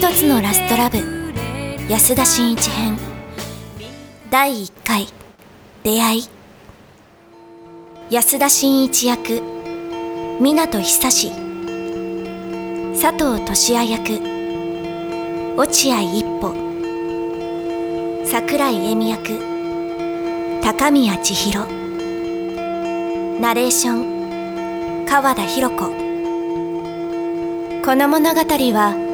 一つのラストラブ。安田真一編。第1回。出会い。安田真一役。湊久志。佐藤俊也役。落合一歩。桜井恵美役。高宮千尋。ナレーション。川田博子。この物語は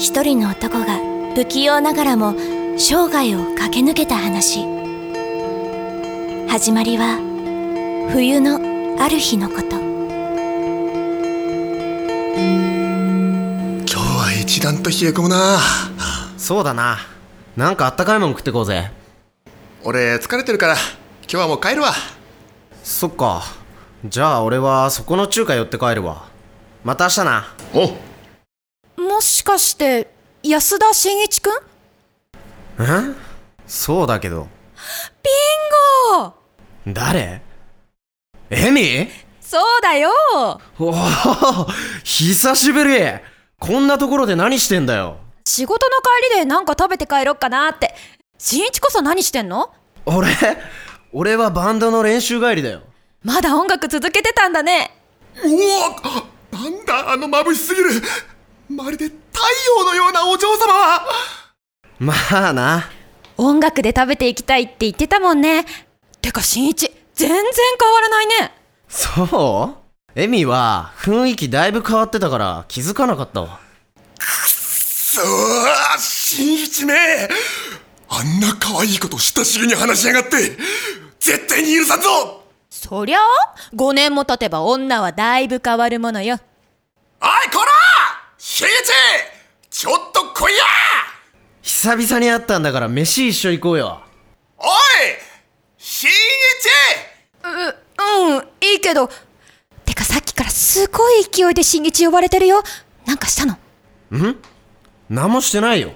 一人の男が不器用ながらも生涯を駆け抜けた話。始まりは冬のある日のこと。今日は一段と冷え込むな。そうだな。なんかあったかいもん食ってこうぜ。俺疲れてるから今日はもう帰るわ。そっか。じゃあ俺はそこの中華寄って帰るわ。また明日な。おもしかして安田真一くんんそうだけど。ビンゴ！誰？エミ？そうだよ。おお久しぶり。こんなところで何してんだよ。仕事の帰りでなんか食べて帰ろっかなって。真一こそ何してんの？俺？俺はバンドの練習帰りだよ。まだ音楽続けてたんだね。うおなんだあの眩しすぎるまるで太陽のようなお嬢様。はまあな。音楽で食べていきたいって言ってたもんね。てか真一全然変わらないね。そう？エミは雰囲気だいぶ変わってたから気づかなかったわ。そう新一め。あんな可愛いこと親しげに話しやがって絶対に許さんぞ。そりゃあ5年も経てば女はだいぶ変わるものよ。おいこら新一ちょっと来いや！久々に会ったんだから飯一緒行こうよ。おい！新一ううんいいけど。てかさっきからすごい勢いで真一呼ばれてるよ。なんかしたの？ん？何もしてないよ。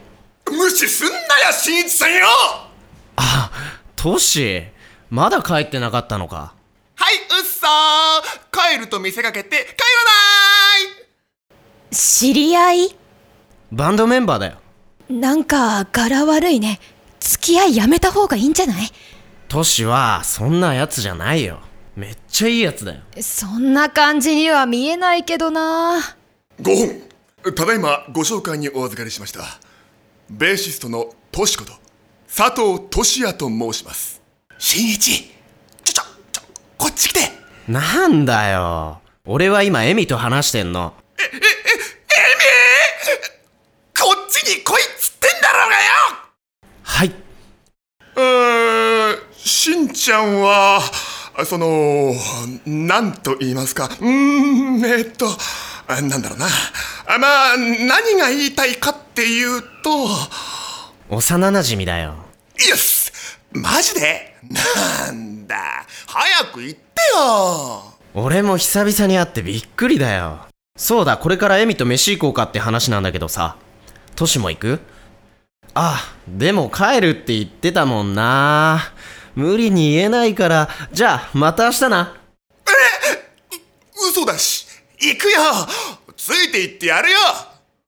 無視すんなや新一さんよトシまだ帰ってなかったのか？はいうっそー！帰ると見せかけて帰らない知り合い？バンドメンバーだよ。なんか柄悪いね。付き合いやめた方がいいんじゃない？トシはそんなやつじゃないよ。めっちゃいいやつだよ。そんな感じには見えないけどな。5本ただいまご紹介にお預かりしました。ベーシストのトシこと佐藤俊也と申します。新一。ちょちょちょこっち来て。なんだよ。俺は今エミと話してんの。こっちに来いっつってんだろうがよはいうーんしんちゃんはそのなんと言いますかうーんえっとあなんだろうな。あまあ何が言いたいかっていうと幼馴染だよ。イエスマジで？なんだ。早く言ってよ。俺も久々に会ってびっくりだよ。そうだこれからエミと飯行こうかって話なんだけどさ。トシも行く？あでも帰るって言ってたもんな無理に言えないから。じゃあまた明日な。嘘だし。行くよ。ついて行ってやるよ。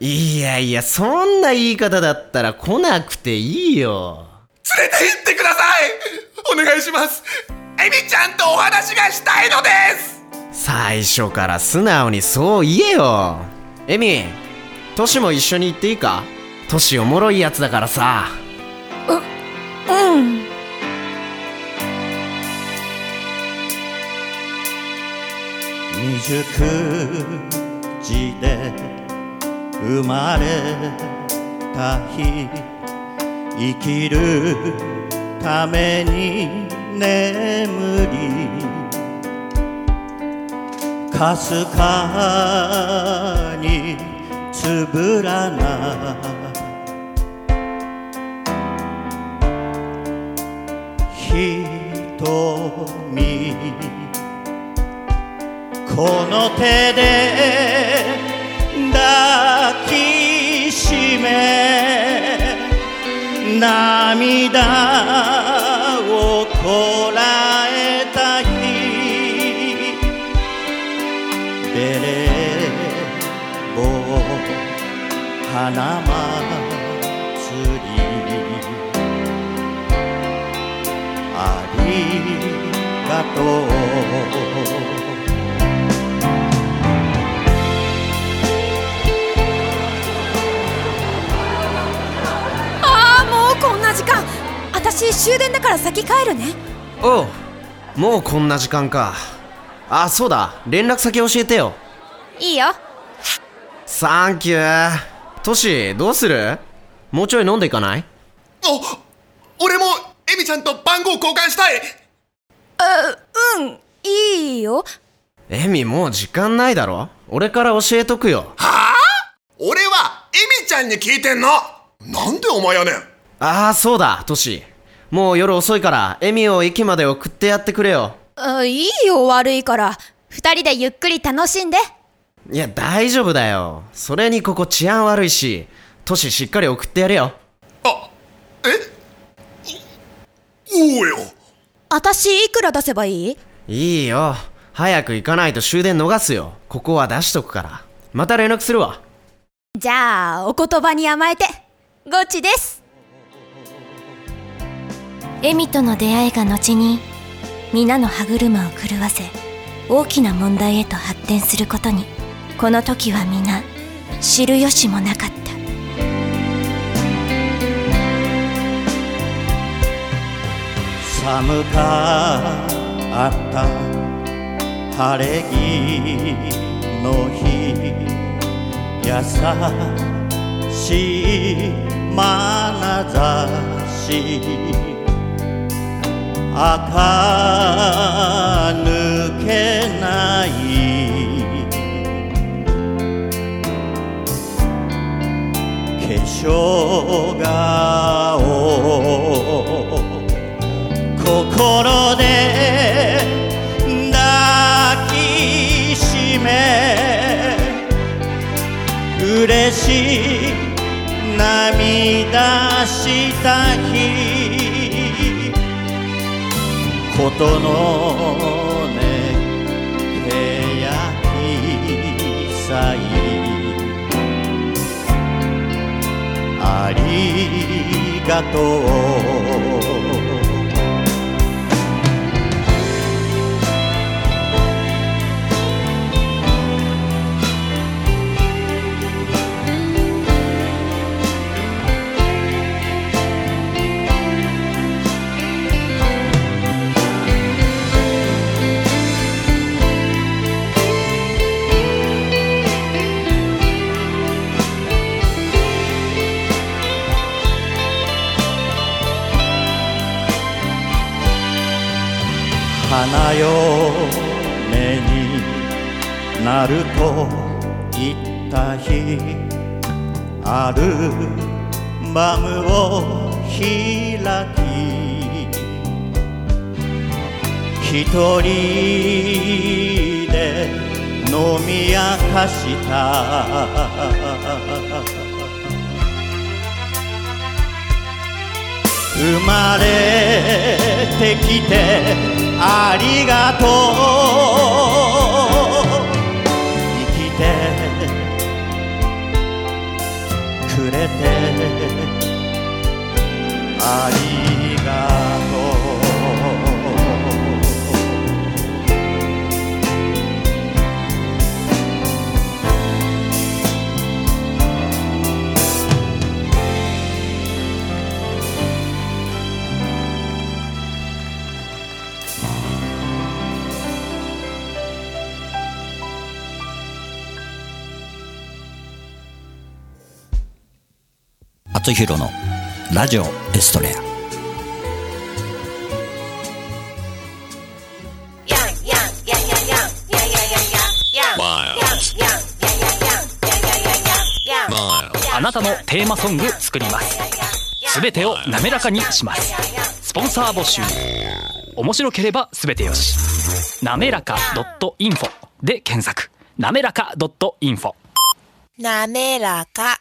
いやいやそんな言い方だったら来なくていいよ。連れて行ってください。お願いします。エミちゃんとお話がしたいのです。最初から素直にそう言えよ。エミトシも一緒に行っていいか？トシおもろいやつだからさ29で生まれた日生きるために眠りかすかにつぶらない瞳この手で抱きしめ涙をこらえた日。ベレー帽花祭り。ありがとう。私終電だから先帰るね。おうもうこんな時間か。あそうだ。連絡先教えてよ。いいよ。サンキュートシどうする？もうちょい飲んでいかない？お俺もエミちゃんと番号交換したい。うんいいよ。エミもう時間ないだろ？俺から教えとくよ。はあ？俺はエミちゃんに聞いてんの？なんでお前やねん。ああそうだトシもう夜遅いからエミを駅まで送ってやってくれよ。あいいよ悪いから。二人でゆっくり楽しんで。いや大丈夫だよ。それにここ治安悪いしトシしっかり送ってやれよ。あえ？おおうよ。私いくら出せばいい？いいよ。早く行かないと終電逃すよ。ここは出しとくから。また連絡するわ。じゃあお言葉に甘えてゴチですエミとの出会いが後に皆の歯車を狂わせ大きな問題へと発展することにこの時は皆知る由もなかった。寒かった晴れ着の日。優しい眼差し。垢抜けない。化粧顔心で抱きしめ嬉しい涙した日とのねけやきさいありがとう。なると言った日アルバムを開き一人で飲み明かした。生まれてきてありがとう。あり厚弘のラジオエストレア。あなたのテーマソング作ります。すべてを滑らかにします。スポンサー募集。面白ければすべてよし。なめらか .info で検索。なめらか .info なめらか。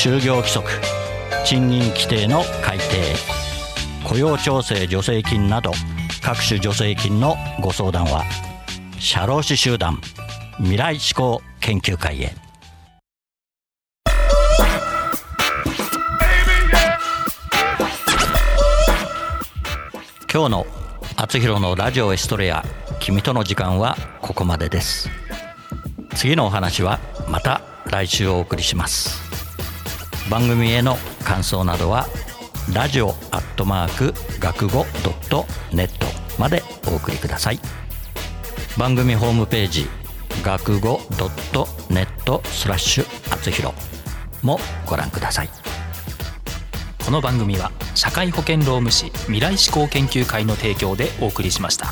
就業規則賃金規定の改定雇用調整助成金など各種助成金のご相談は社労士集団未来志向研究会へ。今日の「あつひろのラジオエストレア君との時間」はここまでです。次のお話はまた来週お送りします。番組への感想などはラジオアットマーク学語ドットネットまでお送りください番組ホームページ学語ドットネットスラッシュあつひろもご覧くださいこの番組は社会保険労務士未来志向研究会の提供でお送りしました。